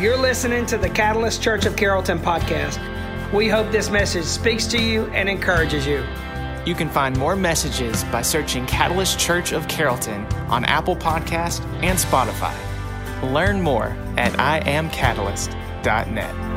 You're listening to the Catalyst Church of Carrollton podcast. We hope this message speaks to you and encourages you. You can find more messages by searching Catalyst Church of Carrollton on Apple Podcast and Spotify. Learn more at iamcatalyst.net.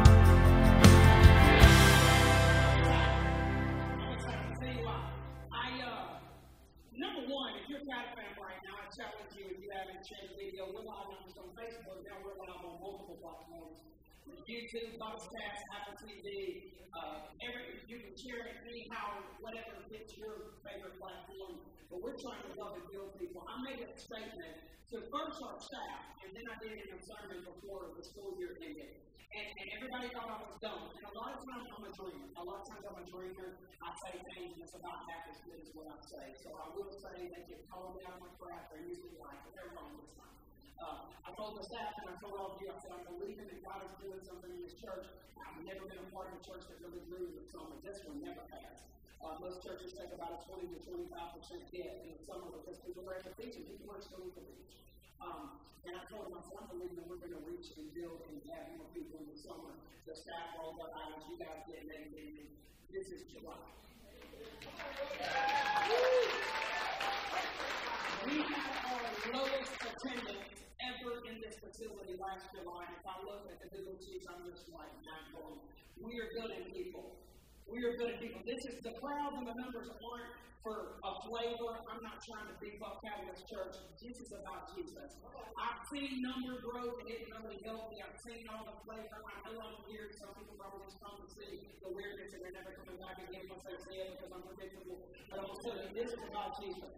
YouTube, podcast, Apple TV, uh, every, you can share it anyhow, whatever fits your favorite platform. But we're trying to love and build people. I made a statement to first our staff, and then I did in a sermon before the school year ended. And, and everybody thought I was dumb. And a lot of times I'm a dreamer. A lot of times I'm a dreamer. I say things it's about half as good as what I say. So I will say that if you call me out my crap or usually like it. Wrong this time. Uh, I told the staff and I told all of you, I said, I'm believing that God is doing something in this church. I've never been a part of a church that really grew with summer. This one never has. Uh, most churches take about a 20 to 25 percent hit in the summer because people are beach and people are still beach. Um, and I told them, I said, I'm believing that we're going to reach and build and have more people in the summer. The staff rolled their eyes, you guys get ready, and this is July. We have our lowest attendance ever in this facility last July. If I look at the Google I'm just like, not going. We are good at people. We are good at people. This is the crowd and the numbers aren't for a flavor. I'm not trying to beef up Catalyst Church. This is about Jesus. I've seen number growth and it really helped me. I've seen all the flavor. I know I'm weird. Some people probably just come to see the weirdness and they're never coming back again once they see it because I'm predictable. But I'm going to tell you, this is about Jesus.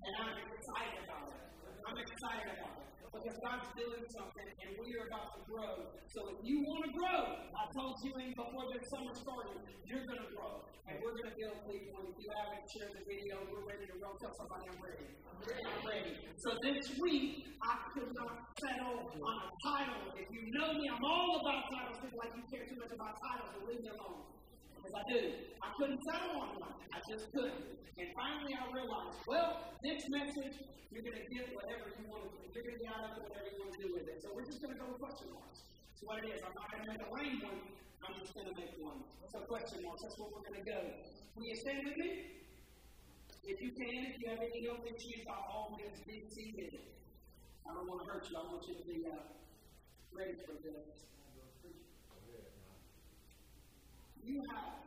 And I'm excited about it. I'm excited about it because God's doing something and we are about to grow. So if you want to grow, I told you in before this summer started, you're going to grow. And we're going to build people. And if you haven't shared the video, we're ready to roll. Tell somebody I'm ready. I'm ready. So this week, I could not settle on a title. If you know me, I'm all about titles. People like you care too much about titles, but leave me alone. Because I do. I couldn't settle on one. I just couldn't. And finally, I realized, well, this message, you're going to get whatever you want to You're going to get out of it whatever you want to do with it. So we're just going to go with question marks. That's what it is. I'm not going to make a lame one. I'm just going to make one. So question marks. That's what we're going to go. Will you stand with me? If you can, if you have any health issues, by all means, be seated. I don't want to hurt you. I want you to be uh, ready for this. You have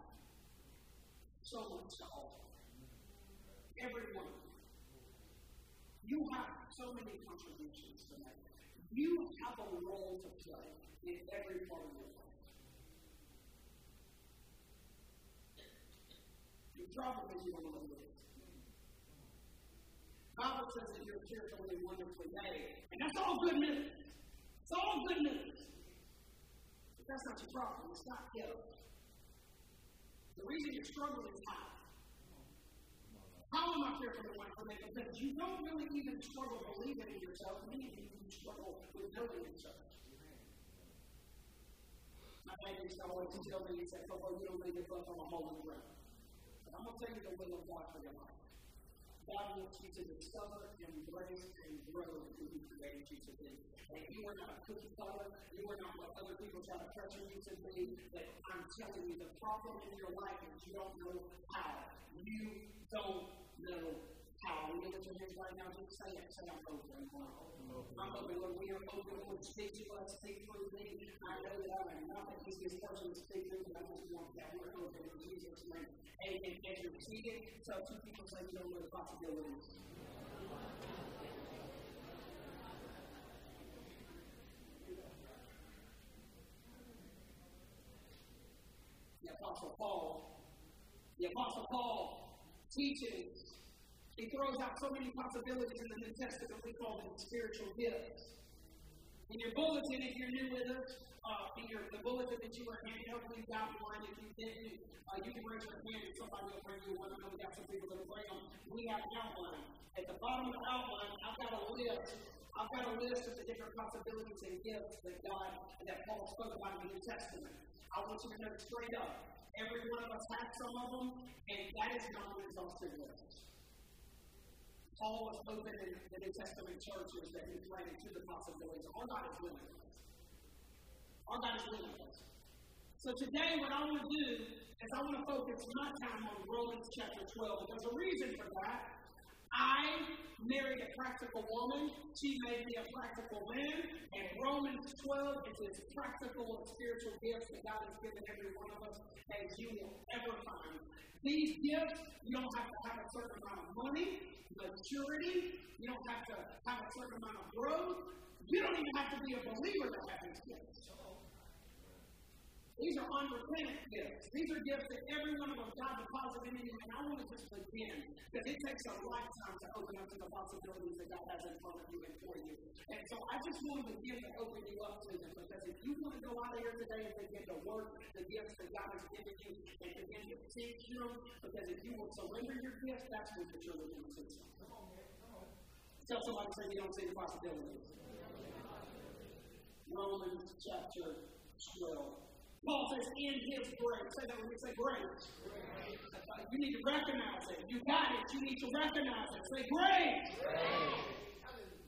so much to offer. Everyone. You have so many contributions to make. You have a role to play in every part of your life. The problem is you don't know. Bible says that you're fearfully and wonderfully made. And that's all good news. It's all good news. But that's not your problem. It's not guilt. The reason you're struggling is how. How am I fearful of my Because you don't really even struggle believing in yourself. Many of you struggle with knowing yourself. My dad used to always tell me, he said, well, you don't leave your foot on a holy ground. But I'm going to tell you the will of God for your life. God wants you to discover, embrace, and grow who He created you to be. And you are not a cookie cutter. You are not what other people try to pressure you to be. But I'm telling you, the problem in your life is you don't know how. You don't know how. We look at your hands right now, just say it. Say, I'm open. I'm open. Lord, we are open. Lord, speak to us, speak through me. I know that I am not the easiest person to speak to, but I just want that we're open in Jesus' name. Amen. As you're seated, tell two people, say, you know what the possibilities. The Apostle Paul, the Apostle Paul teaches he throws out so many possibilities in the New Testament, we call them spiritual gifts. In your bulletin, if you're new with us, uh, in your, the bulletin that you were handed out, we've got one. If you didn't, uh, you can raise your hand and somebody will bring you one. I know we got some people that bring them. We have outline. At the bottom of the outline, I've got a list. I've got a list of the different possibilities and gifts that God, that Paul spoke about in the New Testament. I want you to know straight up. Every one of us has some of them, and that is not an exhaustive list. Paul was open in the New Testament churches that he planted to the possibilities. All God is limitless. Our God is limitless. So today, what I want to do is I want to focus my time on Romans chapter 12. There's a reason for that. I married a practical woman. She made me a practical man. And Romans 12 is as practical and spiritual gifts that God has given every one of us as you will ever find. These gifts, you don't have to have a certain amount of money, maturity. You don't have to have a certain amount of growth. You don't even have to be a believer to have these gifts. These are unrepentant gifts. These are gifts that every one of them God deposited in you. And I want to just begin because it takes a lifetime to open up to the possibilities that God has in front of you and for you. And so I just want to begin to open you up to them because if you want to go out of here today and begin to work the gifts that God has given you and begin to teach them, because if you will surrender your gifts, that's when you're truly going to see something. Tell somebody, say you don't see the possibilities. Romans chapter 12. Paul says, in his grace. Say that when you say grace. You need to recognize it. You got it. You need to recognize it. Say grace.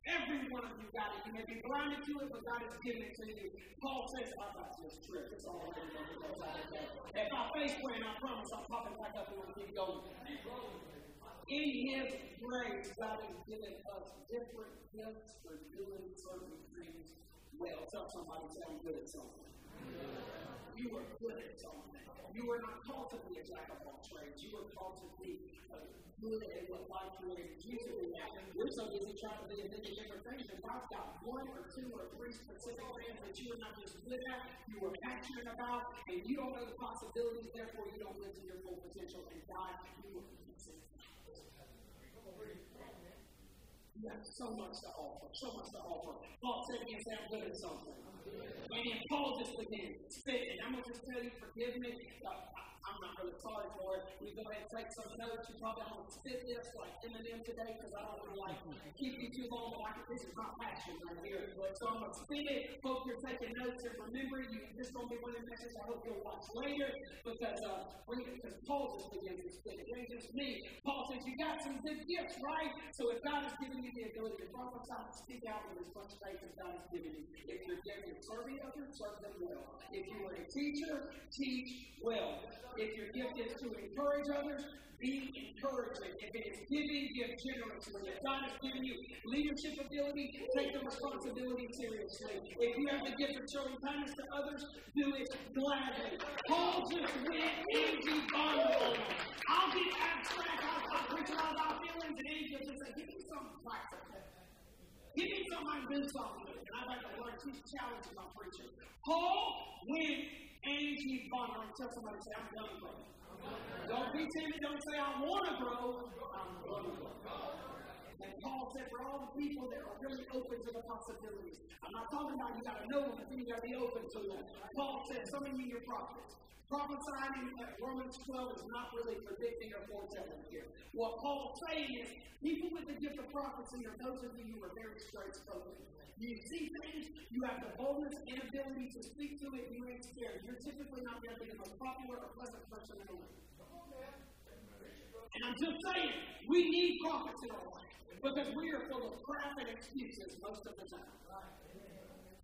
Every one of you got it. You may be blinded to it, but God has given it to you. Paul says, about to just trip. It's all right. If I face plant, I promise I'm popping back up and we'll keep going. In His grace, God has given us different gifts for doing certain things well. Tell somebody, say I'm good at something. You are good at something. You are not called to be a jack of all trades. You are called to be good at what God created you to be. We're so busy trying to be a million different things, and God's got one or two or three specific things that you are not just good at, you are passionate about, and you don't know the possibilities, therefore you don't live to your full potential. And God, you are you have so much to offer, so much to offer. Paul said he sound good at something. And then Paul just begins spitting. I'm going to just tell you, forgive me. Uh, I'm not really sorry for it. We go ahead and take some notes. You probably don't spit this like Eminem today because I don't want to like keep you too long. But I this is my passion right here. But So I'm going to spit it. Hope you're taking notes and remember, you this to be one of the messages I hope you'll watch later because uh, we, because Paul just begins to spit. It ain't just me. Paul says you got some good gifts, right? So if God has given you the ability to prophesy, speak out with as much faith as God has given you. If you're gifted serving others, serve them well. If you are a teacher, teach well. If your gift is to encourage others, be encouraging. If it is giving, give generously. If God has given you leadership ability, take the responsibility seriously. If you have the gift of showing kindness to others, do it gladly. Paul just went easy bundle. I'll get abstract, I'll, I'll preach about feelings, and just say, give me some. Give me something I do something with. And I've had to learn two challenges on preaching. Paul went Angie Bonner. Tell somebody, say, I'm done. Don't be timid. Don't say, I want to grow. I'm going to grow. And Paul said, for all the people that are really open to the possibilities, I'm not talking about you got to know them, but you got to be open to them. Paul said, some of you are prophets. Prophesying in uh, Romans 12 is not really predicting or foretelling here. What Paul's saying is, people with the gift of prophecy are those of you who are very straight spoken. You see things, you have the boldness and ability to speak to it, you ain't scared. You're typically not going to be the most popular or pleasant person in the room. And I'm just saying, we need prophets in our life because we are full of crap and excuses most of the time.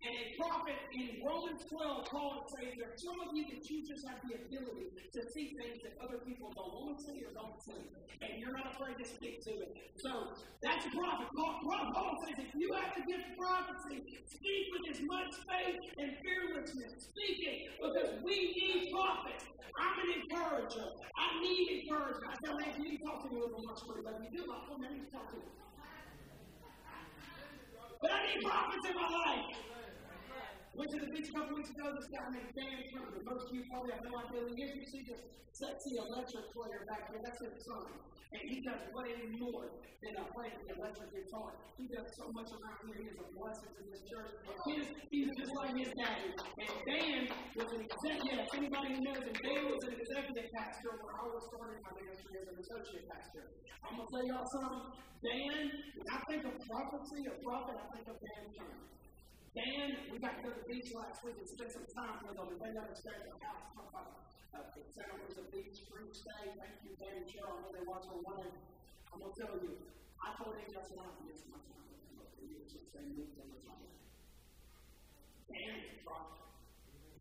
And a prophet in Romans 12, Paul is saying there are some of you that you just have the ability to see things that other people don't want to see or don't see. And you're not afraid to speak to it. So that's a prophet. Paul, Paul says if you have to give prophecy, speak with as much faith and fearlessness. Speak it because we need prophets. I'm an encourager. I need encouragement. I tell man, you, talk to me a little much more than you do. I told me to talk to you. But I need prophets in my life. Went to the beach a couple weeks ago. This guy named Dan Trump. Most of you probably have no idea who he is. You see this sexy electric player back there. That's his son. And he does way more than a playing the electric guitar. He does so much around here. He is a blessing to this church. He is, he's just like his daddy. And Dan was an executive. Yes, anybody who knows him, Dan was an executive pastor where I was starting my ministry as an associate pastor. I'm going to tell y'all something. Dan, when I think of prophecy, a prophet, I think of Dan Turner. Dan, we got to go to the beach last week and spend some time with them, they never stayed at the house. Talk about uh, the Santa Rosa Beach free stay. Thank you, Dan and Cheryl. I know they watch online. I'm going to tell you, I told them that's not miss my time them over the they moved the time. Dan is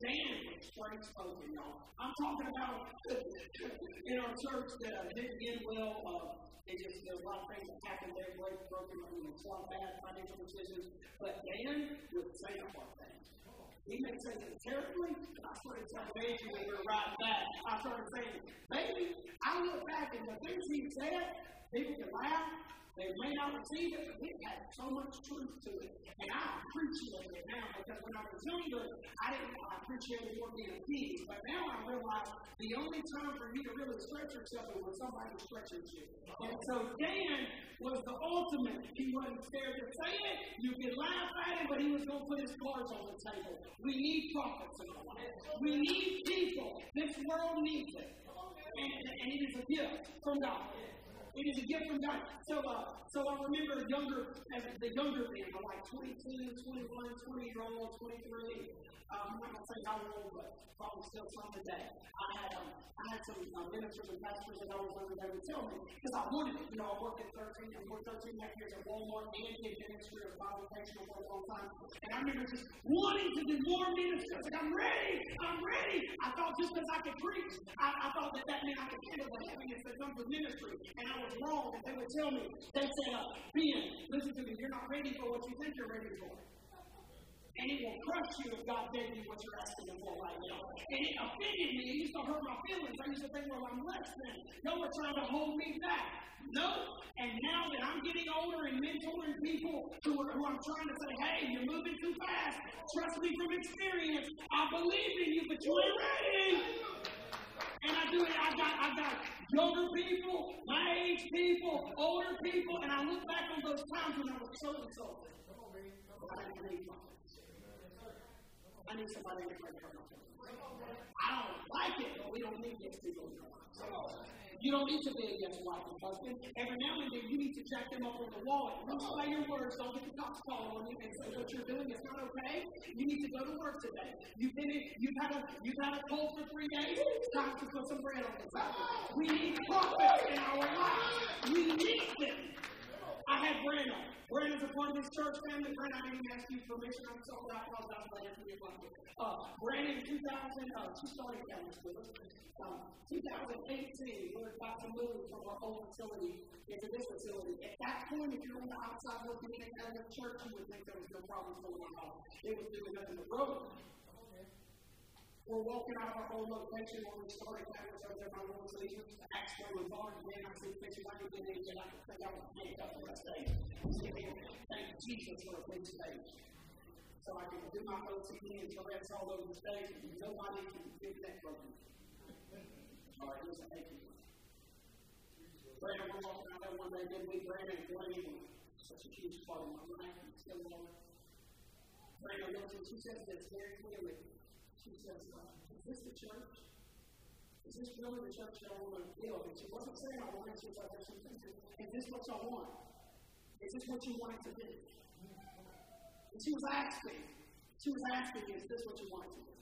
Dan was straight spoken, y'all. I'm talking about in our church that uh, didn't end well. Uh, it just there's a lot of things that happened there, break, broken, a lot of bad financial decisions. But Dan would say the hard things. He may say it terribly, but I started telling Angie when we were riding back. I started saying, baby, I look back and the things he said, people can laugh, they may not receive it, but it has so much truth to it. And I appreciate it now because when I was younger, I didn't I appreciate more being appeased. But now I realize the only time for you to really stretch yourself is when somebody stretches you. And so Dan was the ultimate. He wasn't scared to say it. You can laugh at him, but he was going to put his cards on the table. We need prophets in our life. We need people. This world needs it. And, and it is a gift from God. It is a gift from God. So, uh, so I remember younger, as the younger men, like 22, 21, 20 year old, 23. Um, I'm not going to say how old, but probably still some today. I had, um, I had some uh, ministers and pastors that I was under that would tell me, because I wanted it. You know, I worked at 13, I worked 13 and a half years at Walmart and in ministry of Bible education for a long time. And I remember just wanting to do more ministry. I was like, I'm ready, I'm ready. I thought just because I could preach, I, I thought that that meant I could handle the heaviness that comes with ministry. And I was wrong. They would tell me, they said, uh, Ben, listen to me, you're not ready for what you think you're ready for. And it will crush you if God gave you what you're asking for right now. And it offended me. It used to hurt my feelings. I used to think, well, I'm less than. Y'all are trying to hold me back. No. And now that I'm getting older and mentoring people who, are, who I'm trying to say, hey, you're moving too fast. Trust me from experience. I believe in you, but you ain't ready. And I do it. I've got, I've got younger people, my age people, older people, and I look back on those times when I was so insulted. I didn't I need somebody to pray for I don't like it, but we don't need this people. You don't need to be a yes wife and husband. Every now and then you need to jack them up on the wall. Don't say your words. Don't get the cops calling on you and say what you're doing is not okay. You need to go to work today. You've been in, you've had a you've had a cold for three days. It's time to put some bread on the table. We need prophets in our lives. We need them. I had Brandon. Brandon's a part of this church family. Brandon, I didn't ask you permission. I'm sorry. I apologize for that. Forgive me. Uh, Brandon, 2000, uh, she started campus with us. Um, 2018, we were about to move from our old facility into this facility. At that point, if you're on the outside looking in at the church, you would think there was no problem going on. It was doing nothing but road. We're walking out of our old location when we started campus over there by. Actually, was on again. I see pictures. I can get in and I can think I was made up for that stage. Thank Jesus for a stage. So I can do my OCD and Tourette's all over the stage, and nobody can get that from me. Right, listen, thank you. Brandon, we're walking out there one day, good week, Brandon, and Dwayne, such a huge part of my life, still on it. Brandon looks and she says this very clearly. She says, uh, Is this the church? Is this really the church that I want to build? And she wasn't saying I want it to, but she said, Is this what y'all want? Is this what you want to be? And she was asking, she was asking, Is this what you want to be?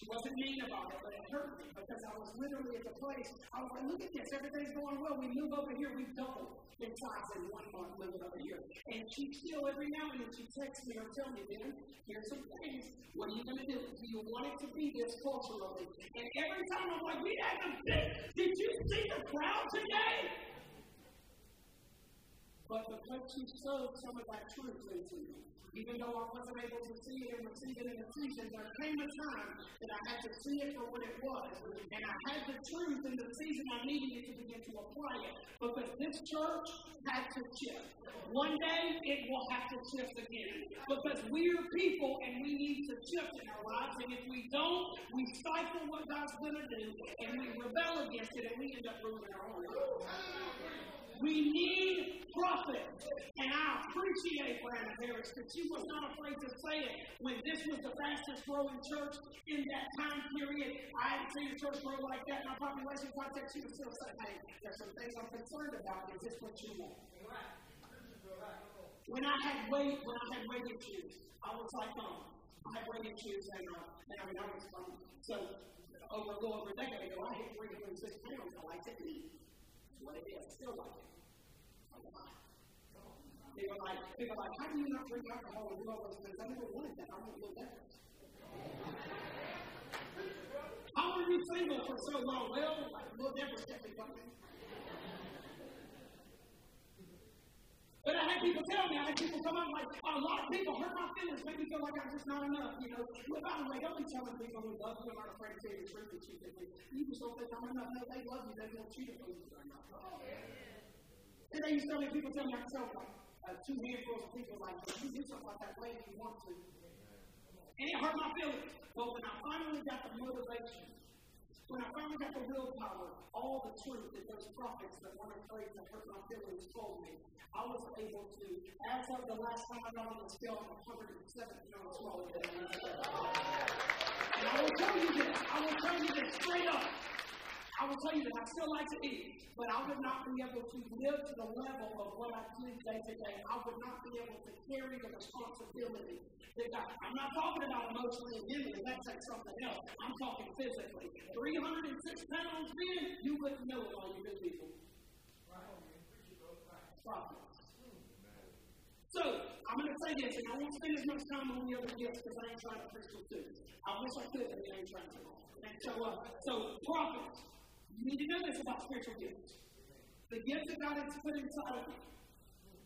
She wasn't mean about it, but it hurt me because I was literally at the place. I was like, look at this, everything's going well. We move over here, we double in size in one month moving over here. And she still, every now and then, she texts me or tells me, Ben, here's some things. What are you going to do? Do you want it to be this culturally? And every time I'm like, we had a big, did you see the crowd today? But because she sowed some of that truth into me, even though I wasn't able to see it and receive it in the season, there came a time that I had to see it for what it was. And I had the truth in the season I needed it to begin to apply it. Because this church had to shift. One day it will have to shift again. Because we are people and we need to shift in our lives. And if we don't, we stifle what God's going to do and we rebel against it and we end up ruining our own lives. We need prophets. And I appreciate Brandon Harris because she was not afraid to say it. When this was the fastest growing church in that time period, I hadn't seen a church grow like that in our population context. She would still say, hey, there's some things I'm concerned about. Is this what you want? When I had weight, when I had weight issues, I was like, um, I had weight issues, and, uh, and I mean, I was um, so over a little over a decade ago, I hit 306 pounds. I like to eat. What it is. I still like. They were like, they were like, how do you not drink alcohol and do all those things? I never wanted that. I want to live that. How were you single for so long? Well, we'll never kept me coming. But I had people tell me, I had people come up like, a lot of people hurt my feelings, make me feel like I'm just not enough, you know. Well, by the way, don't be telling people who love you and aren't afraid to tell you the truth that you think you just don't think I'm enough. No, they love you, they you to believe you're enough. And they used to tell me, people tell me I can tell like uh, two handfuls of people like, you do something like that way if you want to. And it hurt my feelings. But when I finally got the motivation when I finally got the willpower, all the truth that those prophets that weren't afraid to hurt my feelings told me, I was able to, as of the last time I got on the scale, I'm 107 pounds than I was. And I will tell you this, I will tell you this straight up. I will tell you that I still like to eat, but I would not be able to live to the level of what I do day to day. I would not be able to carry the responsibility that God. I'm not talking about emotionally and mentally, that takes something else. I'm talking physically. 306 pounds, man, you wouldn't know it all you good people. So, I'm going to say this, and I won't spend as much time on the other gifts because I ain't trying to preach them too. I wish I could, but I ain't trying to. And so, uh, so prophets, you need to know this about spiritual gifts. The gifts that God has put inside of you.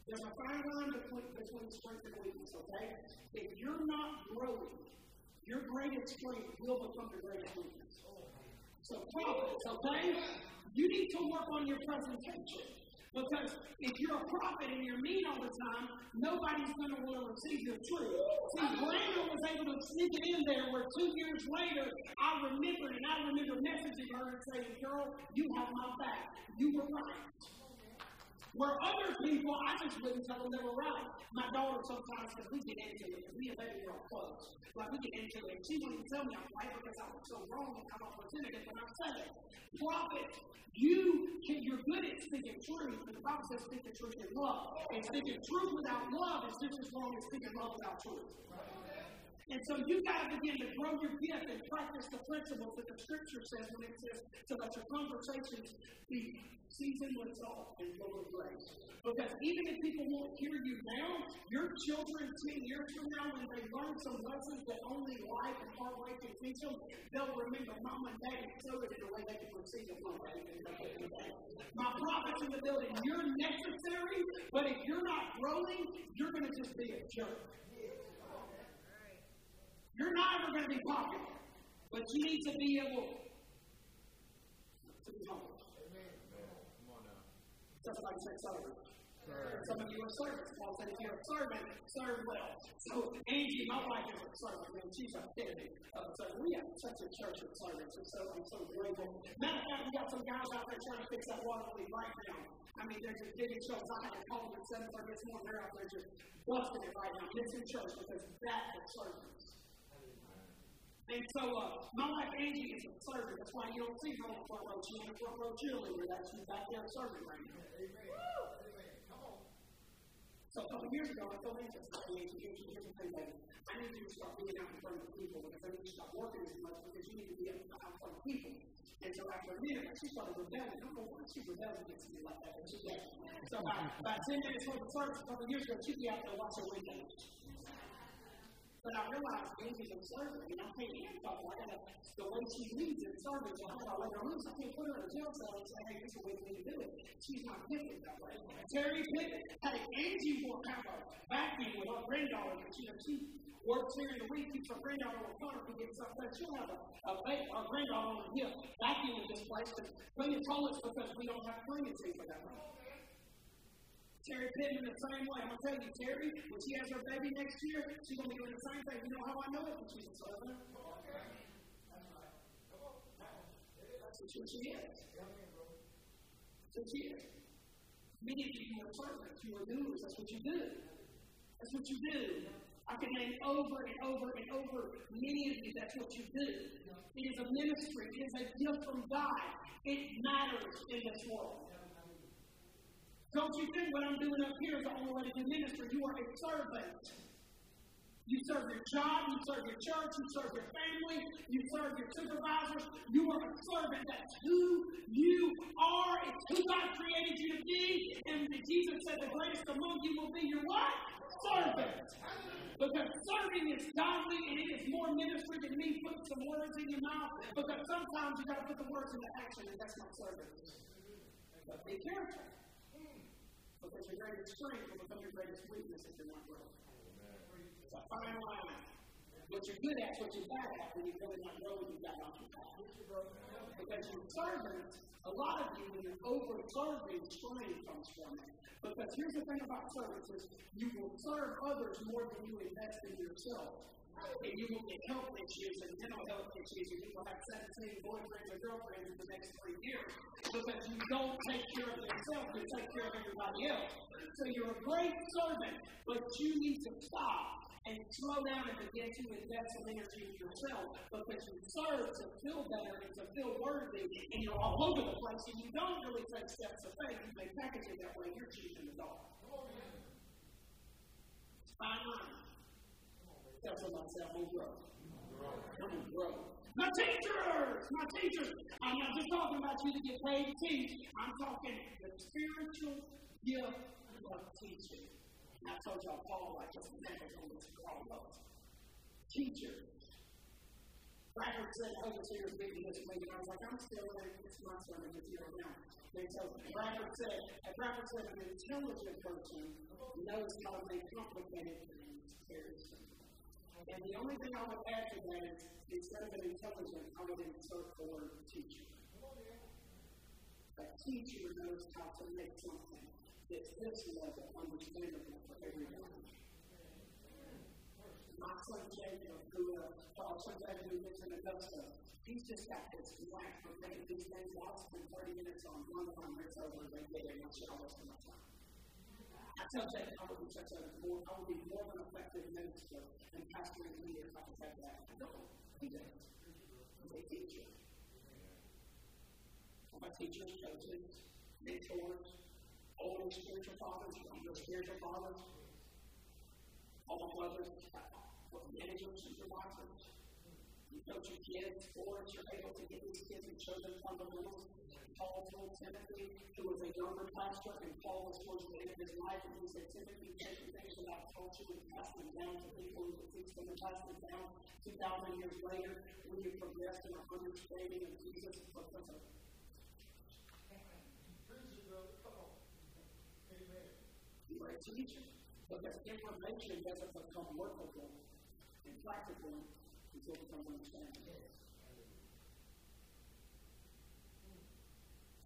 There's a fine line between, between strength and weakness, okay? If you're not growing, your greatest strength will become your greatest weakness. So, prophets, okay? You need to work on your presentation. Because if you're a prophet and you're mean all the time, nobody's going to want to receive your truth. See, Brandon was able to sneak it in there where two years later, I remembered and I remember messaging her and saying, Girl, you have my back. You were right. Where other people, I just wouldn't tell them they were right. My daughter sometimes, because we get into it, because me and baby girl close, like we get into it, and she wouldn't tell me I'm right because I was so wrong and I'm opportunity when I'm saying. Prophet, you can, you're good at speaking truth, but the Bible says speaking truth in love. And speaking truth without love is just as wrong as speaking love without truth. And so you've got to begin to grow your gift and practice the principles that the scripture says when it says to let your conversations be seasoned with salt and full of grace. Because even if people won't hear you now, your children 10 years from now, when they learn some lessons that only life and hard heartbreak can teach them, they'll remember mom and dad so it in a way they can receive it from My prophets in the building, you're necessary, but if you're not growing, you're going to just be a jerk. You're not ever going to be popular, but you need to be able to be humble. Just like say servant. Some of you are servants. Paul said if you're a servant, serve well. So Angie, my wife is a servant, and she's a a servant. We have such a church of servants, and so I'm so grateful. Matter of fact, we got some guys out there trying to fix that water leak right now. I mean, they're just digging shows. I had to call them at 7 30 this morning. They're out there just busting it right now. Missing church because that's a servant. And so, uh, my wife Angie is a servant. That's why you don't see her on the front row. She's on the front row cheerleader. That's she's back there serving right now. So a couple years ago, I told Angie, I said, Angie, here's the thing, baby. I need you to start being out in front of people because I need you to stop working as much because you need to be out in front of people. And so after a minute, she started rebelling. I don't know why she rebelled against me like that, but she did. So about, about 10 minutes before the service, a couple years ago, she'd be out there watching windows. But I realized Amy's a servant, and I can't handcuff her. The way she leads in service, I gotta let her oh, loose. I can't put her in a jail cell and say, hey, this is the way we to do it. She's not gifted that way. Terry Pickett, hey, Angie will have a vacuum with her granddaughter, and she, she works here in the week, keeps her granddaughter on the corner, and gets something. She'll have a, a, a granddaughter on the hip, vacuuming this place, and cleaning toilets because we don't have cleaning team for that money. Terry Pittman the same way. I'm going to tell you, Terry, when she has her baby next year, she's going to be doing the same thing. You know how I know it? Because she's a servant. That's what she is. That's what she is. Many of you are servants. You are doers. That's what you do. That's what you do. I can name over and over and over many of you. That's what you do. It is a ministry. It is a gift from God. It matters in this world. Don't you think what I'm doing up here is the only way to ministry? You are a servant. You serve your job, you serve your church, you serve your family, you serve your supervisors. You are a servant. That's who you are. It's who God created you to be. And Jesus said the greatest among you will be your what? Servant. Because serving is godly and it is more ministry than me putting some words in your mouth. Because sometimes you got to put the words into action, and that's not service. But be careful. Because your greatest strength will become your greatest weakness if you're not growing. It's a fine line. What you're good at, what you're bad at, when you're really not growing, you've got off your path. Because your servants, a lot of you, when you're over serving, strain comes from it. Because here's the thing about servants is you will serve others more than you invest in yourself. And you will get health issues and mental health issues, and you will have 17 boyfriends or girlfriends in the next three years. Because you don't take care of yourself, you take care of everybody else. So you're a great servant, but you need to stop and slow down and begin to invest some energy in yourself because you serve to feel better and to feel worthy, and you're all over the place, and you don't really take steps of faith. You may package it that way, you're choosing the dog. Fine line. Tell say, I'm grow. I'm going grow. My teachers! My teachers! I'm not just talking about you to get paid to teach. I'm talking the spiritual gift of teaching. And I told y'all Paul, like just never going to call those. Teachers. Bradford said, oh, overseers big this week, and I was like, I'm still in this my sermon with you right now. They tell Bradford said, and Bradford said, an intelligent person knows how to make complicated things very simple. And the only thing I would add to that is instead of an intelligent, I would insert the word teacher. A teacher knows how to make something that's this level understandable for everyone. My son Jacob, who uh, son Jacob who lives in Augusta, he's just got this knack for making these things. I'll spend 30 minutes on one time, it's over, they get it, and I'll share all my time. Would be such a more, I would be more of an effective minister and pastor and leader if I could have that. No, he does. He's a teacher. My teachers, coaches, mentors, older spiritual fathers, younger spiritual fathers, all my brothers, managers, supervisors. You coach your kids, sports, you're able to get these kids and show them fundamentals. Paul told Timothy, who was a younger pastor, and Paul was towards the end of his life, and he said, Timothy, take the things that I've taught you and pass them down to people who can teach them and pass them down. 2,000 years later, when you progress in our understanding of Jesus, Professor you are a teacher. Because information doesn't become workable and practical until it becomes understandable.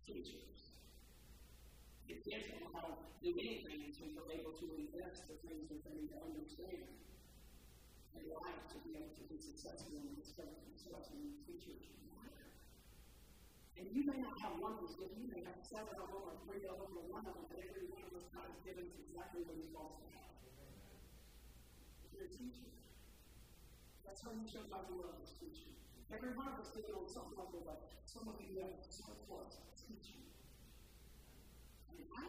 Teachers. If kids don't know how to do anything until you're able to invest the things that they need to understand in life to be able to be successful in this themselves and teachers and you may not have one of them, you may have seven of them, or three of them, or one of them, but every one of us God given us exactly what He's supposed to have. A teacher. That's how you show God love is teaching. Every one of us sitting on something like that. Some of you have teaching. I mean, I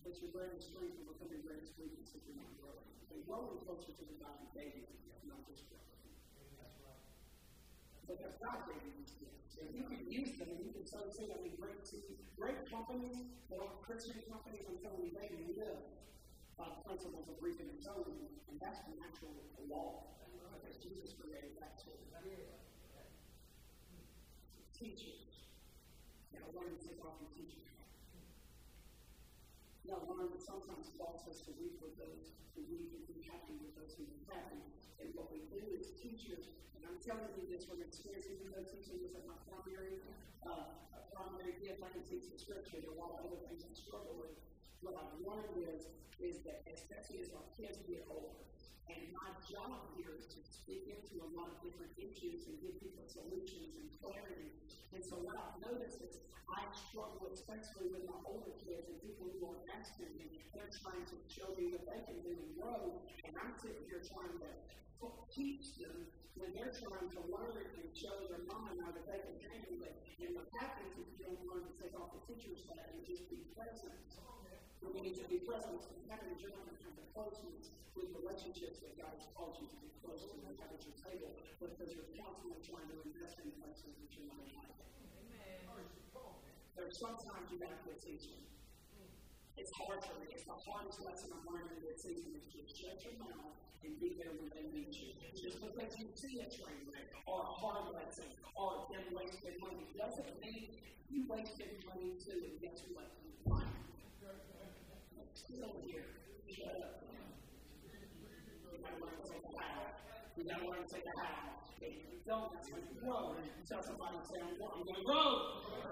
but your greatest strength become your greatest weakness if you're not growing. So growing closer to the God who gave you, not just growing. Because God gave you these gifts. If you can use them, and you can so see that we great, great companies, Christian companies, I'm telling you, they live by the principles of reaping and sowing, and that's the natural law. Because Jesus created that too. Teachers. You know, learn to take off your teaching now, learn that sometimes Paul says to weep with those who weep and be happy with those who are happy. And what we do as teachers, and I'm telling you this from experience, even though teaching is my primary, uh, primary gift, I can teach the scripture. There are a lot of other things I struggle with. I've learned is, is that especially as our kids get older, and my job here is to speak into a lot of different issues and give people solutions and clarity. And so what I've noticed is I struggle especially with my older kids and people who are asking me. They're trying to show me what they can do grow. And I'm sitting here trying to teach them when they're trying to learn and show their mom and I that they can handle it. And what happens if you don't learn to take off the teacher's hat and just be present? We need to be present with having job and having closeness with relationships that God has called you to be close to and have at your table because you're constantly trying to invest in places that you're not like. There's sometimes you have to teach them. It's hard for me. It's the hardest lesson I'm learning this season is just shut your mouth and be there when they need you. Just because you see a train wreck or a hard lesson or them wasting money doesn't mean you wasted money too. And guess what? Still here. To We gotta learn to take a how. If you don't, that's when you grow. Tell somebody, say, I'm going to grow.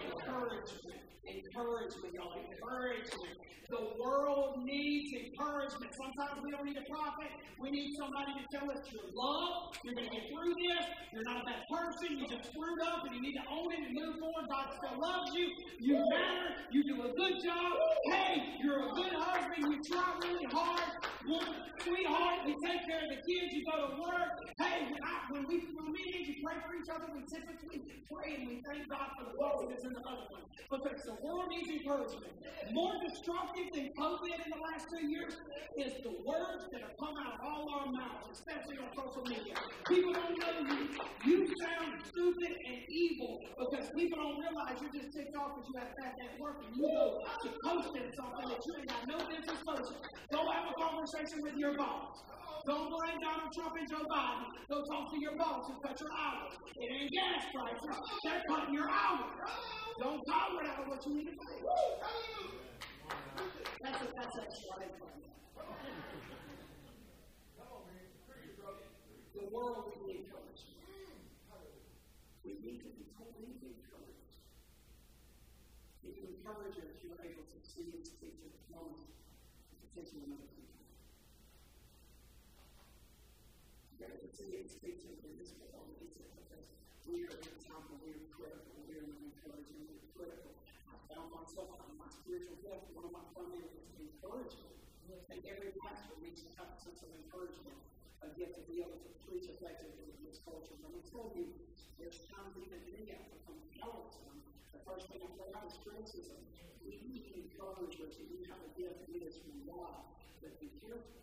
Encouragement. Encouragement, y'all. Encouragement. The world needs encouragement. Sometimes we don't need a prophet. We need somebody to tell us you're loved. You're going to get through this. You're not a bad person. You just screwed up and you need to own it and move forward. God still loves you. You matter. You do a good job. Hey, you're a good husband. You try really hard. Woman, sweetheart, you take care of the kids. You go to work. Hey, when, I, when we when we need to pray for each other, we typically pray and we thank God for the that's in the other one. Because the world needs encouragement. More destructive than COVID in the last two years is the words that have come out of all our mouths, especially on social media. People don't know you. You sound stupid and evil because people don't realize you're just ticked off because you have bad network and you go to posting something that you ain't got no business posting. Go have a conversation with your boss. Don't blame Donald Trump and Joe Biden. Go talk to your boss and cut your hours. It ain't gas prices. They're cutting your hours. Don't tolerate out what you need to pay. That's a, that's a right The world we need encouragement. We need to be totally encouraged. If you encourage us, you're able to see and speak to the moment, potential another people. The world, because we are in a time where we are critical, we we are critical found myself in my spiritual gift, one my primary is. And every pastor needs a sense of encouragement, a gift to be able to preach effectively in this culture. Let me tell you, there's times have become Peloton. The first thing I play out is criticism. We need encouragement. You have a gift, it is from God. But be careful.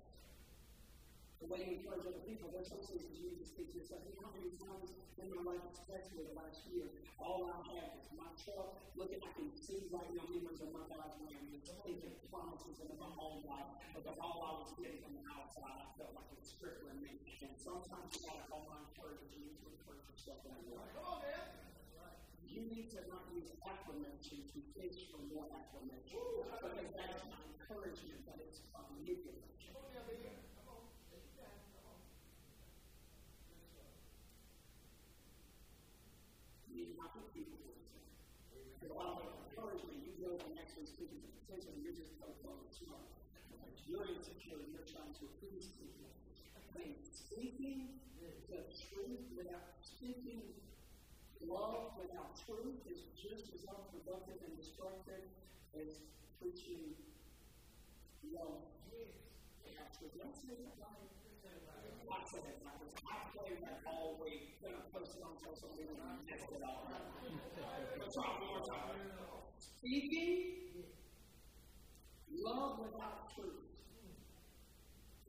the way you encourage other people. There's some seasons you need to speak to yourself. You know how many times in my life, especially the last year, all I have is my truck looking, I can see right now members of my God's land and thinking promises into my own life because all I was getting from the outside, I felt like it was crippling me. And sometimes you gotta call my encouragement, you need to encourage yourself in that way. You need to not use acclamation to fish for more acclamation because that is not encouragement, but it's manipulation. need not put people in Because a lot of encouragement, you go and actually speaking to potential, you're just so close. You know, you're insecure, you're trying to people. The truth without speaking love without truth is just as unproductive and destructive as preaching love without truth. Don't say that I that all week. Posted on social media and it one more time. Speaking love without truth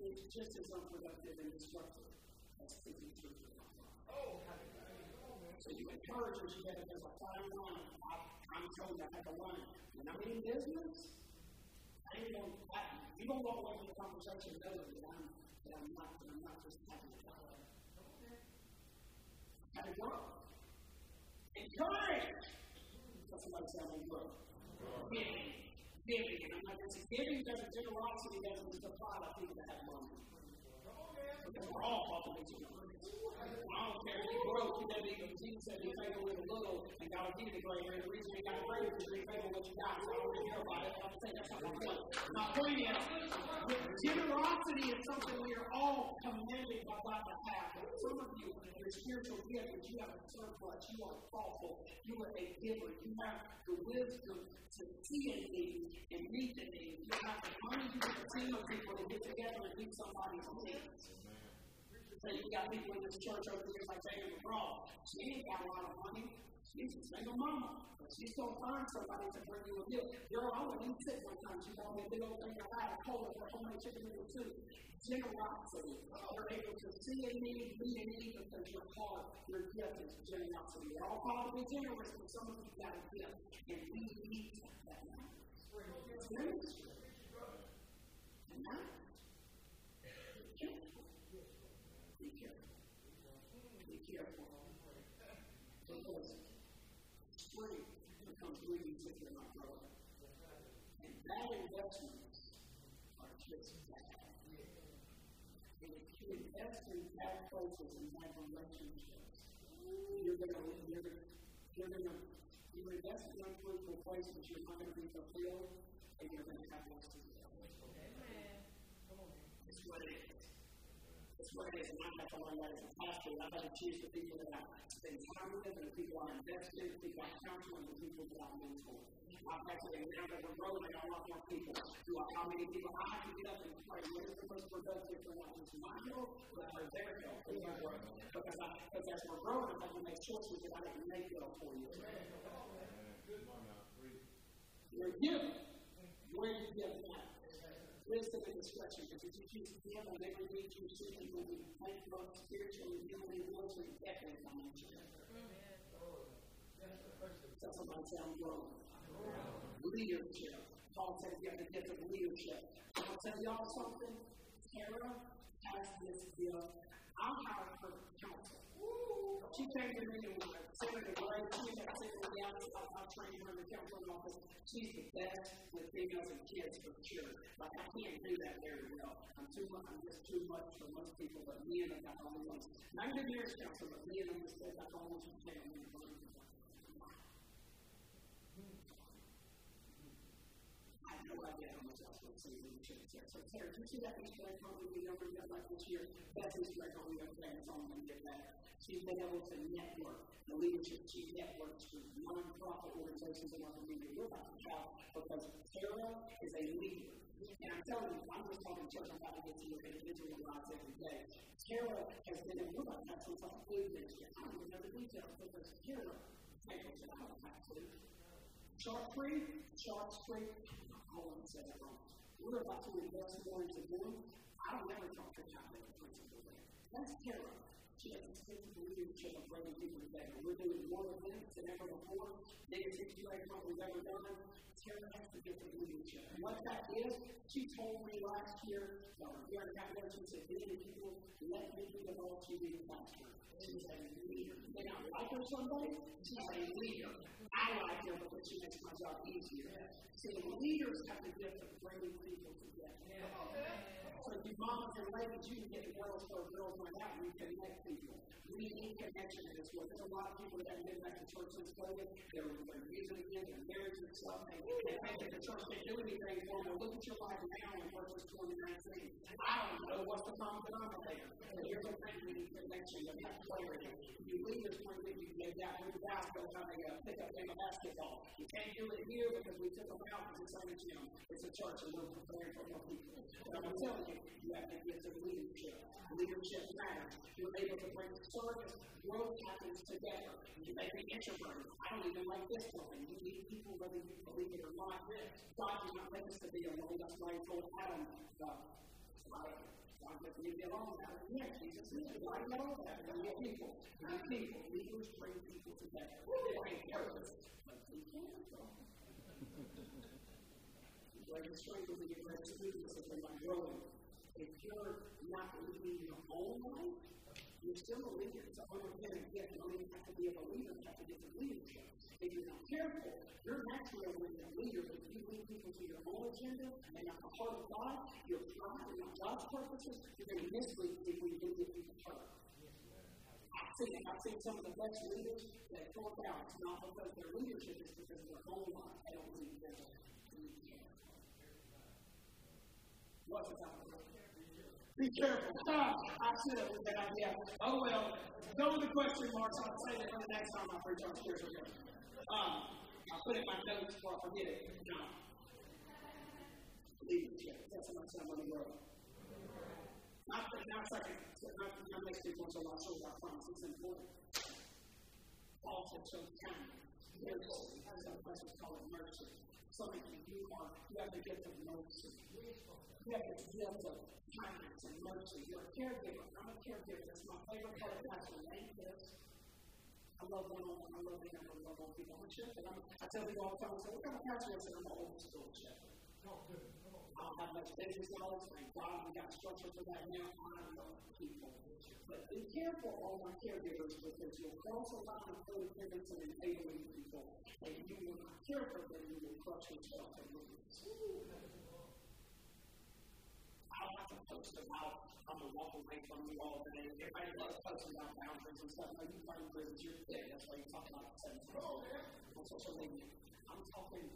is just as unproductive and destructive as speaking truth without love. So you encourage you have there's a fine line. I'm telling you, I have a line. When I'm in business, I you don't walk away from the conversation knowing that I'm I'm not, that I'm not just having to grow. Encourage. Somebody say I'm to. Giving. Giving. And I'm not just giving doesn't generosity doesn't supply the people that have money. Because we're all to be I don't care if you grow, you never even Jesus said, be faithful with a little, and God will give you the greater. And the reason you got greater is be faithful with what you got. So I don't really care about it. I'm saying that's not my point. My point is, generosity is something we are all commanded by God to have. Some of you, your spiritual gift is you have a surplus. You are thoughtful. You are a giver. You have the wisdom to see a need and meet the need. You have the money. You a team of people to get together and meet somebody's needs. So you got people in this church over here like David McGraw. She ain't got a lot of money. She's a single mama. She's going to find somebody to bring you a gift. Girl, I went and sit one time. She bought me a big old thing of rice, Poland for homemade chicken noodle soup. Generosity. Oh, You're able to see a need, meet a need because your heart, your gift is generosity. We're all called to be generous, but some of you got a gift. And we need that now. Ministry. And now, because strength becomes really if you're not growing. And bad investments are just bad. And if you invest in places and bad relationships, you're going to you're, you're going to you invest in unfruitful places, you're not going to be fulfilled, and you're going to have less to do. It's what it is. It's what it is, and I have to learn that as a pastor. I have to choose the people that I spend time with and the people I invest in, the people I counsel, and the people that I mentor. I've to, now that we're growing, I a lot more people. Do I, how many people I have to get up and pray? What is the most productive for not just my health, but for their health, for their growth? Because, I, because as we're growing, I have to make choices that I didn't make well for you. You're given. Where you give that? Wisdom and discretion, because if you choose to give on every need you see, you will be bankrupt spiritually, mentally, emotionally, definitely financially. Tell somebody, say, I'm growing. Leadership. Paul says you have the gift of leadership. I'll tell y'all something. Tara has this gift. I'll hire her counsel. She came to me and Senator Gray, she had me down, I'll train her in the counseling office. She's the best with females and kids for sure. Like, I can't do that very well. I'm too much, I'm just too much for most people, but me and. And I'm a marriage counselor, but me and I'm just like the only ones I how much else we'll see in the. So, Sarah, did you see that Easter egg hunt we number got like this year? That's we got planned. It's only going to get that. She's been able to network. The leadership, she networks with nonprofit organizations in our community. We're about to shout because Sarah is a leader. And I'm telling you, I'm just talking church, I'm about to get to your individual lives every day. Tara has been in, about to have some type of. I don't know the details because Tara, I don't have. Shark Creek, Sharks Creek, I to say that wrong. We're about to invest more into them. I don't ever talk to a child top level principal there. That's Tara. She has a sense of leadership of bringing people together. We're doing more events than ever before. Biggest Easter what we've ever done. Tara has to get the what that is, she told me last year, here in Capital, she said, many people let me be the be the pastor. She's a leader. May not like her someday, she's a leader. I like her because she makes my job easier. See, leaders have the gift of bringing people together. So if you moms and ladies, you can get girls for girls like that, we connect people. We need connection in this world. There's a lot of people that been back to church since COVID. They're, they're using again, their marriage and stuff, and they think that the church can't do anything for them. Look at your life now in versus 2019. I don't know what's the common denominator. But here's the thing, we need connection, you have clarity. You leaders point with you, you got new guys go having a pickup game of basketball. You can't do it here because we took them out it's the gym. It's a church and we're preparing for more people. But I'm telling you, you have to get to leadership. Leadership matters. You're able to bring service. Growth happens together. You may be introverted. I don't even like this one. You need people, whether you believe it or not. God not make us to be alone. That's why he told Adam, God, God let me along with that. Yeah, Jesus said, why get along with that? We need people. We need people. Leaders bring people together. Bring purpose. But we can't. Greatest strength is to get ready to if they're not growing if you're not leading your own life, you're still a leader. It's a unrepentant gift. You don't even have to be a believer, you have to get to leadership. If you're not careful, you're naturally a leader, but you lead people to your own agenda and not the heart of God, your pride and not God's purposes, you're going to mislead people, you're going to people. I've seen, I've seen some of the best leaders that talk out. It's not because their leadership, it's because of their own life. They don't lead them. What's the? Be careful. Ah, I should have with that idea. Oh well. Go with the question marks. I'll say that for the next time I preach on spiritual gifts. Um, I'll put it in my notes before I forget it. No. Leadership. That's how much I'm going to grow. Not not second, not, not next week once a while, so I promise it's important. Also shows kindness. Mercy. As a message call it mercy. Something you are, you have the gift of mercy. You have the gift of kindness and mercy. You're a caregiver. I'm a caregiver. That's my favorite part of pastor. Ain't this? I love one on one. I love being able to love on people. I'm a shepherd. I'm, I tell people all the time, what kind of pastor is it? I'm an old school shepherd. Oh, good. Oh. I don't have much business knowledge. Thank God we got structure for that now. I love people. But be careful, all my caregivers, because you'll cross a line of codependence and enabling people, and you will not care for them, you will crush yourself and lose. I have to post about I'm gonna walk away from you all day. Everybody loves posting about boundaries and stuff. No, you find prisons, you're dead. That's why you talk about the same thing on social media. I'm talking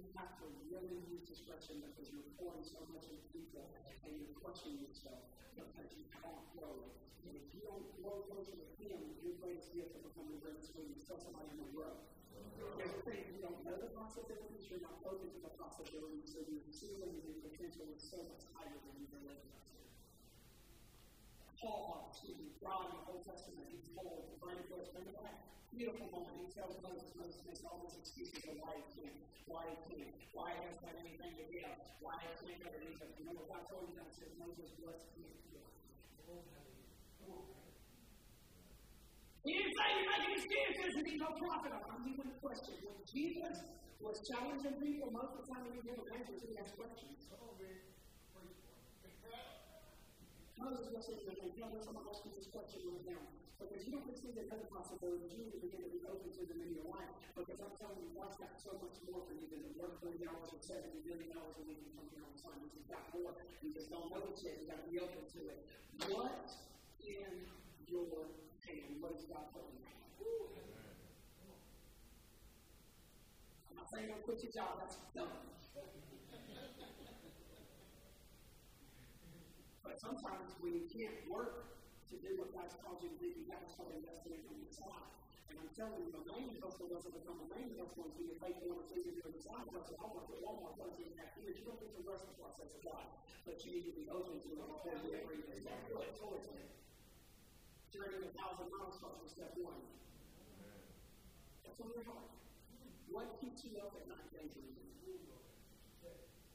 you have to really use discretion because you're pouring so much into people and you're crushing yourself because you can't grow. And if you don't grow closer to Him, your greatest gift will become the greatest when you tell somebody to grow. There's things you don't know the possibilities, you're not open to the possibilities, so your ceiling and your potential is so much higher than you live. Paul, me, God in the Old Testament, he told the burning bush, remember that? Beautiful moment. He tells Moses, Moses makes all these excuses of why he can't, why he can't, why he doesn't have anything to give, why he can't go to Egypt. Remember God told him that? He said, Moses, me. He didn't say you're making excuses and he's no prophet. I'm even question. When Jesus was challenging people, most of the time when he gave answers, he asked questions. Moses was saying that they tell us I'm asking this question right now. Because you don't receive the other possibilities, you need to begin to be open to them in your life. Because I'm telling you, God's got so much more for you than to work 40 hours or 70 million hours a week and here on Sunday. He's got more. You just don't know it. You've got to be open to it. What in your hand? What is God putting in I'm not saying don't quit your job. That's dumb. Sometimes when you can't work to do what God's called you to do, you have to start investing from inside. And I'm telling you, the main hustle doesn't become the main hustle until you make one or two of your side hustle. I want to Walmart close in that image. You don't need to rush the process of God, but you need to be open to it before you ever even start going towards it. Journey a thousand miles starts with step one. That's on your heart. What keeps you up at night daydreaming?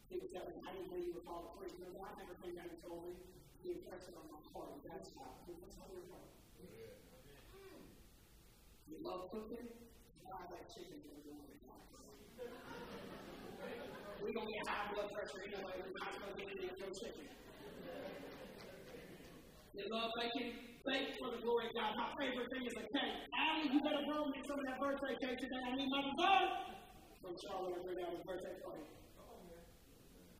He was telling me, I didn't believe you were called a priest. No, I never think that he told me. He impressed it on my heart. That's how. That's how your heart. You love cooking? Buy that chicken for the We don't get high blood pressure anyway. We're not going to get any of your chicken. You love baking? Bake for the glory of God. My favorite thing is a cake. Allie, you better bring me some of that birthday cake today. I need my dessert. From Charlotte, bring out his birthday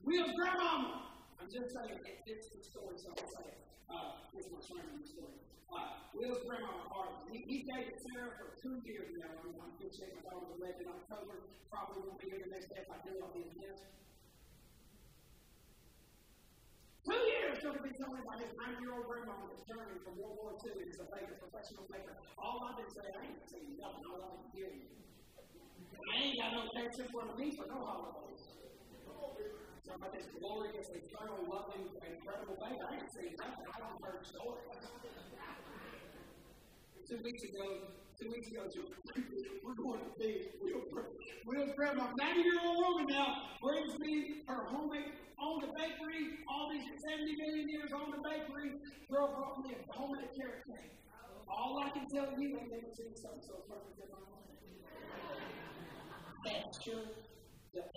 party. Will's grandmama. I'm just saying, it fits the story, so I'll say. Uh, here's my sermon story. Uh, Will's grandmama, Harvey, he, he dated Sarah for two years now. I'm, I'm good shape. My daughter was late in October. Probably won't be here the next day. If I do, I'll be in this. Two years going to be telling about his 90 year old grandma that's journey from World War II is a baker, professional baker. All I've been saying, I ain't saying nothing. All I've been hearing. I ain't got no patience for me for no holidays. About this glorious, eternal, loving, incredible baby. I ain't seen nothing. I don't heard stories. Two weeks ago, two weeks ago, we're going to be, we'll, grab my 90 year old woman now, brings me her homemade, own the bakery, all these 70 million years on the bakery. Girl brought me a homemade carrot cake. All I can tell you, I've never seen something so perfect in my life. Texture,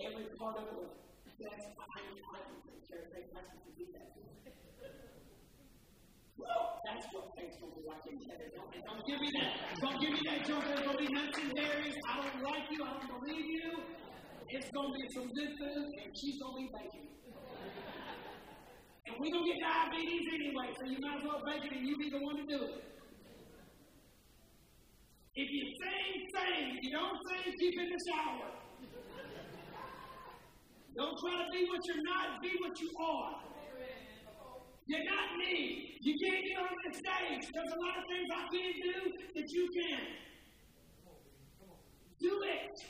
every part of it that's items that caretaker has to do that. Well, that's what going to be like in heaven. Don't, don't give me that. Don't give me that junk. There's going to be nuts and berries. I don't like you. I don't believe you. It's going to be some good food, and she's going to be baking. And we're going to get diabetes anyway, so you might as well bake it and you be the one to do it. If you sing, sing. If you don't sing, keep in the shower. Don't try to be what you're not, be what you are. You're not me. You can't get on the stage. There's a lot of things I can't do that you can. Do it.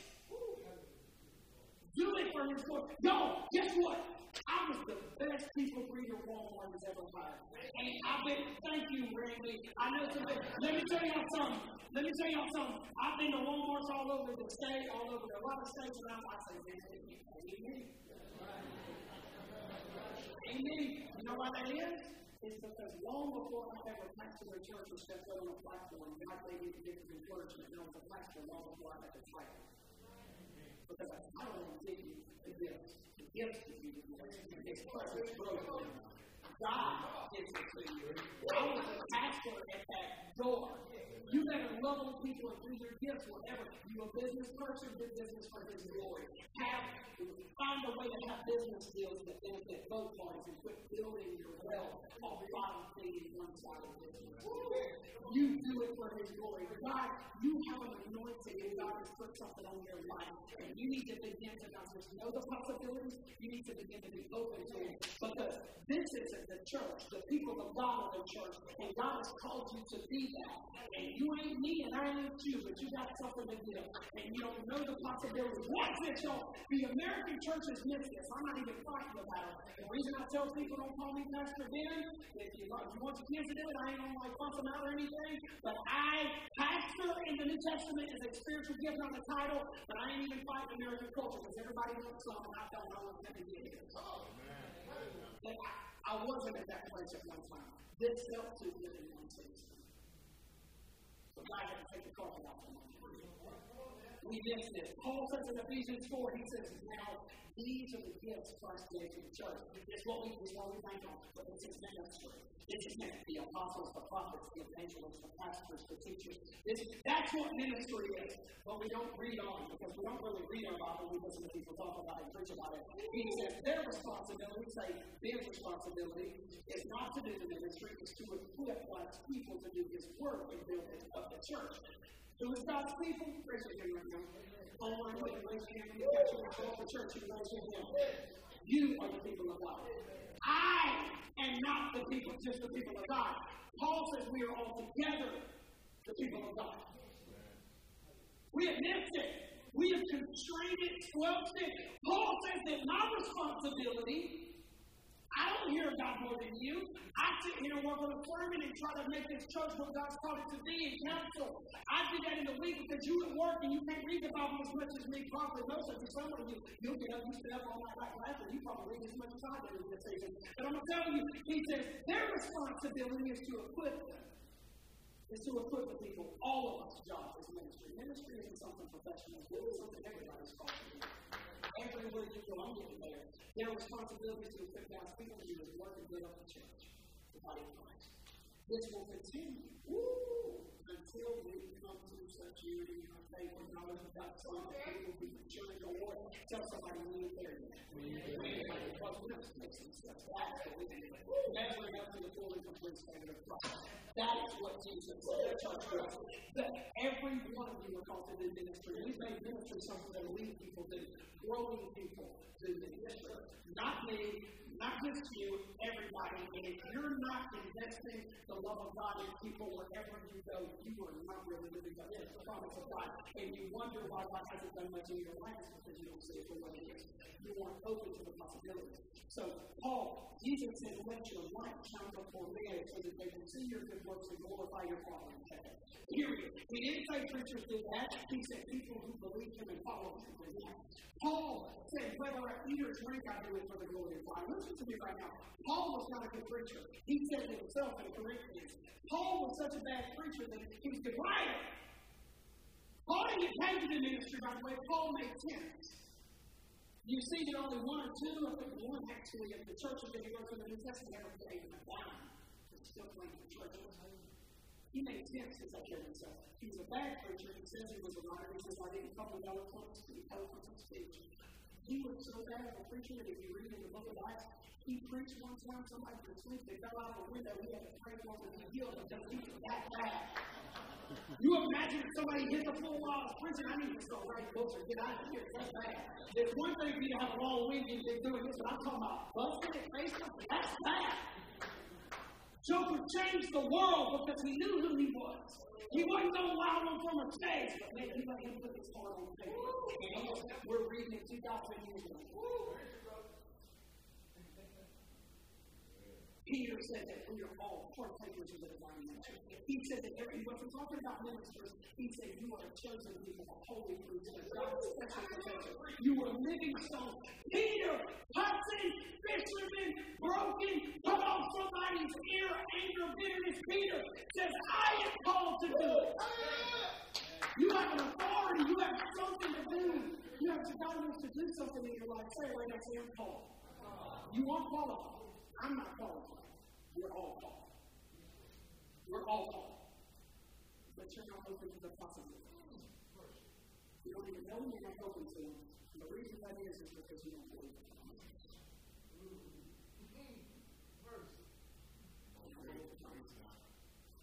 Do it for his glory. Yo, guess what? I was the best people breeder Walmart has ever hard. And I've been, thank you, Randy. I know some, let me tell y'all something. Let me tell y'all something. I've been to Walmarts all over the state, all over the, a lot of states around. I say, man, amen. Amen. You know why that is? It's because long before I ever pastored a church or stepped on a platform, God gave me the gift of encouragement. And I was a pastor long before I had a title. Because I don't want to give you the gifts. The God gives it to you. I was a pastor at that door. You better love on people and do your gifts whatever. You a business person, do business for His glory. Have find a way to have business deals that benefit both parties and quit building your wealth off bottom feeding one side of business. You do it for His glory. God, you have an anointing and God has put something on your life, and you need to begin to not just know the possibilities. You need to begin to be open to it because this isn't the church. The people of God are the church, and God has called you to be that. And you ain't me and I ain't you, but you got something to give. And you don't know the possibilities. Watch this, y'all. The American church is missed this. I'm not even fighting about it. The reason I tell people don't call me Pastor Ben, if you, if you want your kids to do it, I ain't gonna like fuss them out or anything. But I, pastor in the New Testament is a spiritual gift on the title, but I ain't even fighting American culture because everybody wants something. I don't know what's going to get it. I, I wasn't at that place at one time. This felt too good in one season. So God had to take the carpet off from We missed it. Paul says in Ephesians 4, he says, Now these are the gifts Christ gave to the church. It's what we, it's what we on. But this is ministry. This is the apostles, the prophets, the evangelists, the pastors, the teachers. This, that's what ministry is. But we don't read on because we don't really read about it. We listen to people talk about it, and preach about it. He says their responsibility, say their responsibility, is not to do the ministry, it's to equip God's people to do His work in building of the church. So it's God's people. Raise your hand right now. Oh, my God. Raise your hand. You show the church. You raise your hand. You are the people of God. I am not the people, just the people of God. Paul says we are all together the people of God. We missed it. We have constrained it, squelched it. Paul says that my responsibility I don't hear God more than you. I sit here and work on a sermon and try to make this church what God's called it to be and counsel. I do that in the week because you at work and you can't read the Bible as much as me, probably most of you. Some of you, you'll get up, you sit up all night like and you probably read as much as I do in this season. But I'm going to tell you, he says their responsibility is to equip them. Is to equip the people. All of us job is ministry. Ministry isn't something professional. It's something everybody's called to do. Everywhere you go, I'm getting there. Their responsibility is to equip God's people to do His work and build up the church, the body of Christ. This will continue woo, until we come to such unity in our faith and knowledge of God's Son that we will be mature in the Lord. Tell somebody we ain't there yet. We ain't there yet. Because we have to make some steps. That's what we need. Measuring up to the full and complete standard of Christ. That is what Jesus said at church was. That every one of you are called to do ministry. We've made ministry something that lead people to growing people to ministry. Not me, not just you, everybody. And if you're not investing the love of God in people wherever you go, you are not really living up to the promise of God. And you wonder why God hasn't done much in your life because you don't see it for what it is. You aren't open to the possibilities. So, Paul, Jesus said, let your light shine before men so that they can see your good works and glorify your Father in heaven. Period. He didn't say preachers did that. He said people who believe him and follow him did that. Paul said, whether I eat or drink, I do it for the glory of God. Listen to me right now. Paul was not a good preacher. He said to himself in Corinthians, Paul was such a bad preacher that he was a writer. Paul didn't get to do ministry, by the way. Paul made tents. You see that only one or two, I think one actually, of the churches that he wrote in the New Testament ever paid a dime to still playing for churches. He made tents as I carried himself. He was a bad preacher. He says he was a writer. He says, I didn't come with eloquence, eloquence of speech. He was so bad of a preacher that if you read in the book of Acts, he preached one time, somebody could sleep, they fell out of the window, he had to pray for them to be healed because he was that bad. You imagine if somebody hit the floor while I was preaching, I need to start writing books or get out of here. That's bad. There's one thing for you to have a long week and you're doing this, but I'm talking about busting it, face That's bad. Joker changed the world because he knew who he was. He wasn't going to allow him from a stage, but man, he let him put his heart on paper. We're reading it 2,000 years ago. Peter said that we are all partakers of the divine nature. He said that every, when we're talking about ministers, he said you are a chosen people, a holy priesthood, God's special possession. You are living stones. Peter, Hudson, fisherman, broken, put on somebody's ear, anger, bitterness. Peter says, I am called to do it. You have an authority. You have something to do. You have to God wants to do something in your life. Say right now. Say, I'm called. You are qualified. I'm not qualified. We're all. But you're not open to the possibilities. You don't even know you're not open to. And the reason that is is because you don't believe it.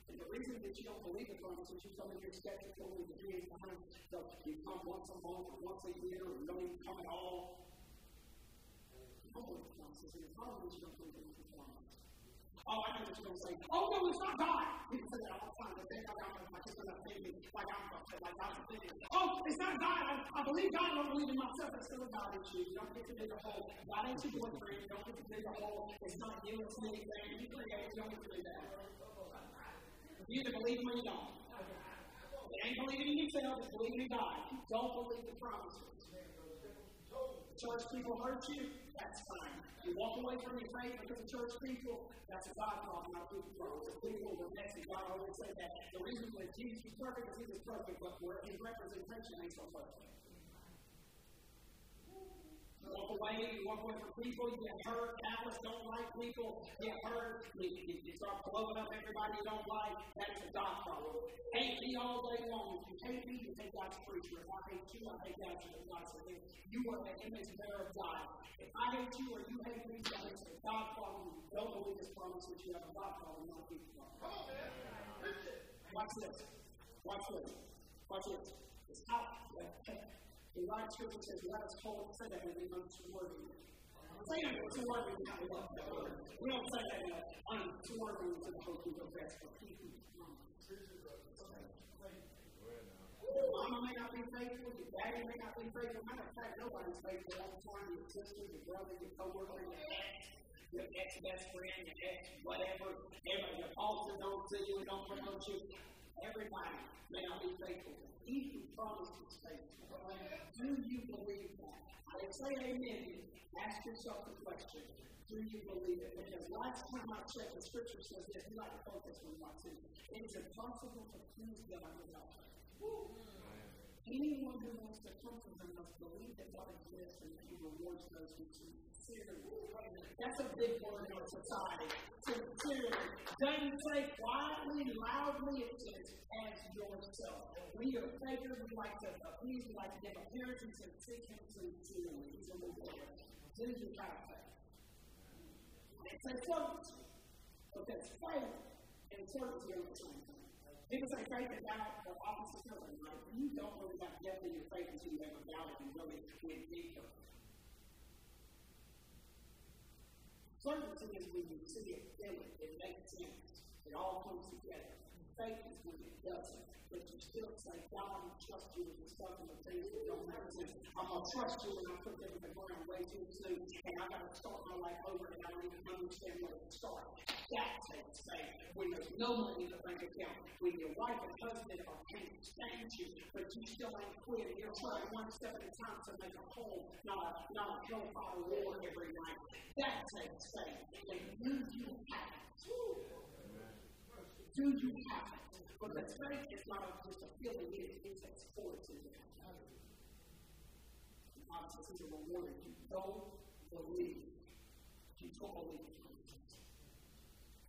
And the reason that you don't believe the promises, you tell me you're skeptical and you're being behind, so you come once a month or once a year or you don't even come at all. You don't believe the promises, and the problem is you don't believe the promises. Oh, I know what you're going to say. Oh, no, it's not God. People say that all the time. They think I'm like it's going to offend me, like I'm like God's offended. Oh, it's not God. I, I believe God. I don't believe in myself. That's still a God issue. You don't get to dig a hole. God ain't your boyfriend. You don't get to dig a hole. It's not you. It's me. You create. You don't get to do that. You either believe him or you don't. You ain't believing in yourself. It's believing in God. Don't believe the promises. Church people hurt you. That's fine. You walk away from your faith because of church people, that's a God problem, not people problem. It's people were messy. God always said that. The reason that Jesus was perfect is he was perfect, but where his representation ain't so perfect. Walk away, you walk away from people, you get hurt, callous, don't like people, get hurt, you, you, you start blowing up everybody you don't like, that's a God problem. Hate me all day long. If you hate me, you hate God's preacher. If I hate you, I hate God's preacher. You are the image bearer of God. If I hate you or you hate me, that is a God problem. You don't believe this promise that you have a God problem, not a people problem. Come on, man. Watch this. Watch this. Watch this. It's out. The right scripture says, let us hold, say that with unswerving. Say unswerving, not love that word. We don't say that uh, unswerving to the hope we profess, but people Mama may not be faithful, your daddy may not be faithful. Matter of fact, nobody's faithful all the time. Your sister, your brother, your co-worker, your ex, your ex-best friend, your ex whatever. Everybody, your boss don't see you, don't promote you. Everybody may not be faithful. He who promises faithful. Do you believe that? I say amen. Ask yourself the question. Do you believe it? Because last time I checked, the scripture says that you like to focus on what too. It is impossible to please God without faith. Anyone who wants to come to him must believe that God exists and that he rewards those who sincerely. That's a big word in our society. Sincerely. Doesn't say quietly, loudly, it says as yourself. We are fakers, we like to appease, we like to give appearances and seek him sincerely. He's a reward. Do you have faith? It says certainty. Because faith and certainty are the same thing. People say faith and doubt are opposites numbers, right? You don't really have depth in your faith until you have a doubt and really went deeper. Certainty is when you see it, feel it, it makes sense. It all comes together. Faith is when it doesn't. But you still say, God, I trust you with the stuff and the things don't make sense. I'm going to trust you and I put them in the ground way too soon. And I got to start my life over and I don't even understand where to start. That takes faith. When there's no money in the bank account, when your wife and husband are can't stand you, but you still ain't quit. You're trying one step at a time to make a home, not a, not a hellfire war every night. That takes faith. And do you have? Do you have it? Because faith is not just a feeling, it, it takes fortitude. The Bible says he's a rewarder. You don't believe. You don't believe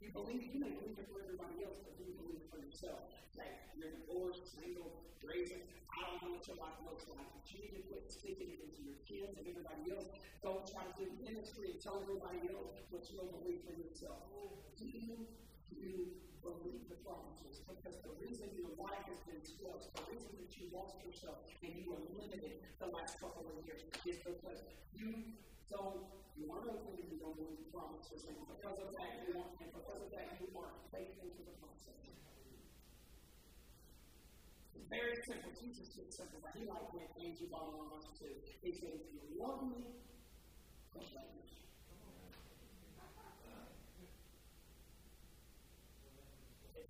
you believe, you may believe for everybody else, but you believe for yourself? Like, you're divorced, single, raising, I don't know what your life looks like, but you need to quit speaking it into your kids and everybody else. Don't try to do ministry and tell everybody else what you don't believe for yourself. Oh, do you, you believe the promises? Because the reason your life has been squelched, the reason that you lost yourself and you were limited the last couple of years is because you don't are open and you don't believe the promises, and because of that, you want, and because of that, you are faithful to the process. It's very simple. Jesus just simple, but he liked what James bottom on us too. He said, if you love me, obey me.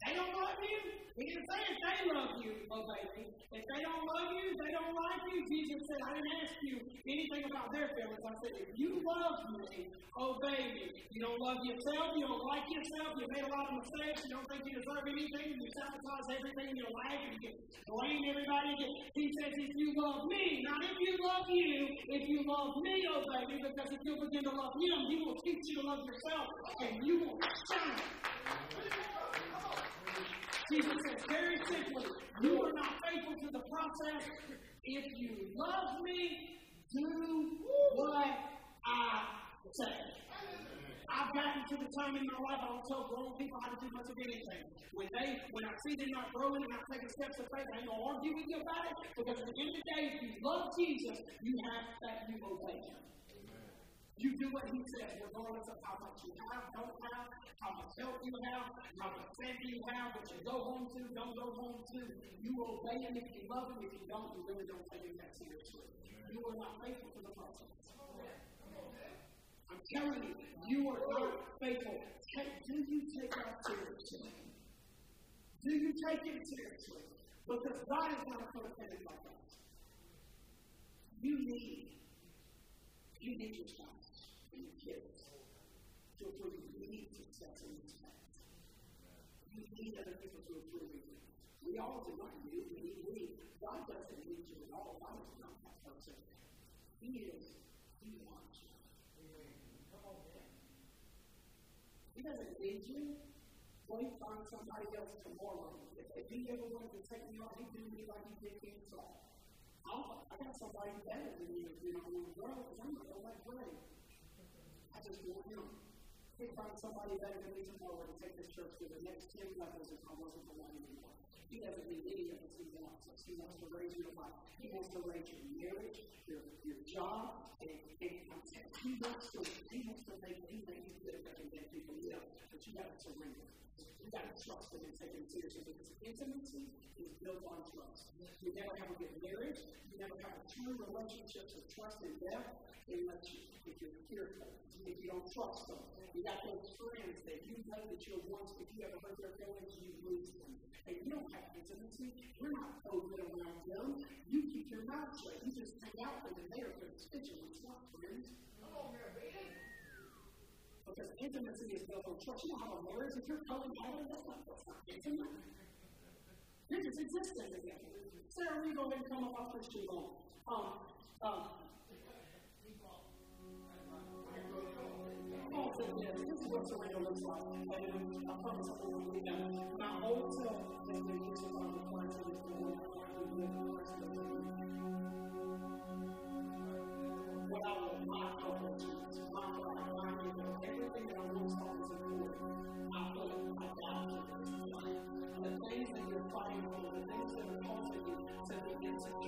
They don't love you. He didn't say if they love you, oh, obey me. If they don't love you, they don't like you. Jesus said, I didn't ask you anything about their feelings. I said, if you love me, oh, obey me. You don't love yourself. You don't like yourself. You made a lot of mistakes. You don't think you deserve anything. You sabotage everything in your life. And you blame everybody. He says, if you love me, not if you love you, if you love me, oh, obey me. Because if you begin to love him, he will teach you to love yourself. And you will shine. Jesus says very simply, you are not faithful to the process. If you love me, do what I say. I've gotten to the time in my life I don't tell grown people how to do much of anything. When they, when I see them not growing and not taking steps of faith, I ain't gonna argue with you about it because at the end of the day, if you love Jesus, you have that you obey. You do what he says, regardless of how much you have, don't have, how much help you have, how much family you have, what you go home to, don't go home to. You obey him if you love him. If you don't, you really don't take him that seriously. You are not faithful to the process. I'm telling you, you are not faithful. do you take that seriously? Do you take it seriously? Because God is not a codependent like us. You need, you need your spouse your kids to you. need success in this life. You need other people to approve you. We all do not need we need we. God doesn't need you at all. God is not that person. He is, He wants you. He doesn't need you. Go find somebody else tomorrow. If, if he ever wanted to take me on, he'd do me like he did himself. I got somebody better than you, you know, when you grow, because I'm not going to let just want him. Can't find somebody better than me tomorrow to take this church to the next 10 levels if I wasn't the one anymore. He doesn't need any of us. He wants us. He wants to raise your life. He wants to raise your marriage, your, your job, and, and he wants to he wants to make he make you good at get people yeah, but you gotta surrender. You gotta trust him and take him seriously because intimacy is built on trust. You never have a good marriage, you never have a true relationship of trust and depth unless you if you're fearful, if you don't trust them. You got those friends that you know that you're once, if you ever hurt their feelings, you lose them. And you don't have intimacy. You're not open around them. You keep your mouth shut. You just hang out with them there for. It's not friends. Because intimacy is built on trust. You know how a marriage, if you're coming out that's not, that's intimate. You're just existing together. Sarah, ahead and come up off Christian law. Um, um, this, this is what looks like. And I promise I will read that. Self is the required to what I will not go to things that you're fighting for, the things that are causing you to be insecure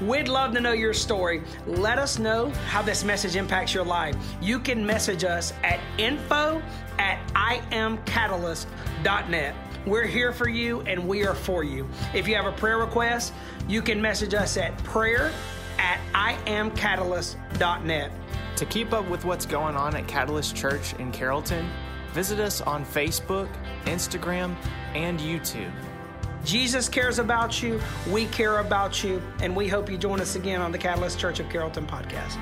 We'd love to know your story. Let us know how this message impacts your life. You can message us at info at iamcatalyst.net. We're here for you and we are for you. If you have a prayer request, you can message us at prayer at iamcatalyst.net. To keep up with what's going on at Catalyst Church in Carrollton, visit us on Facebook, Instagram, and YouTube. Jesus cares about you, we care about you, and we hope you join us again on the Catalyst Church of Carrollton podcast.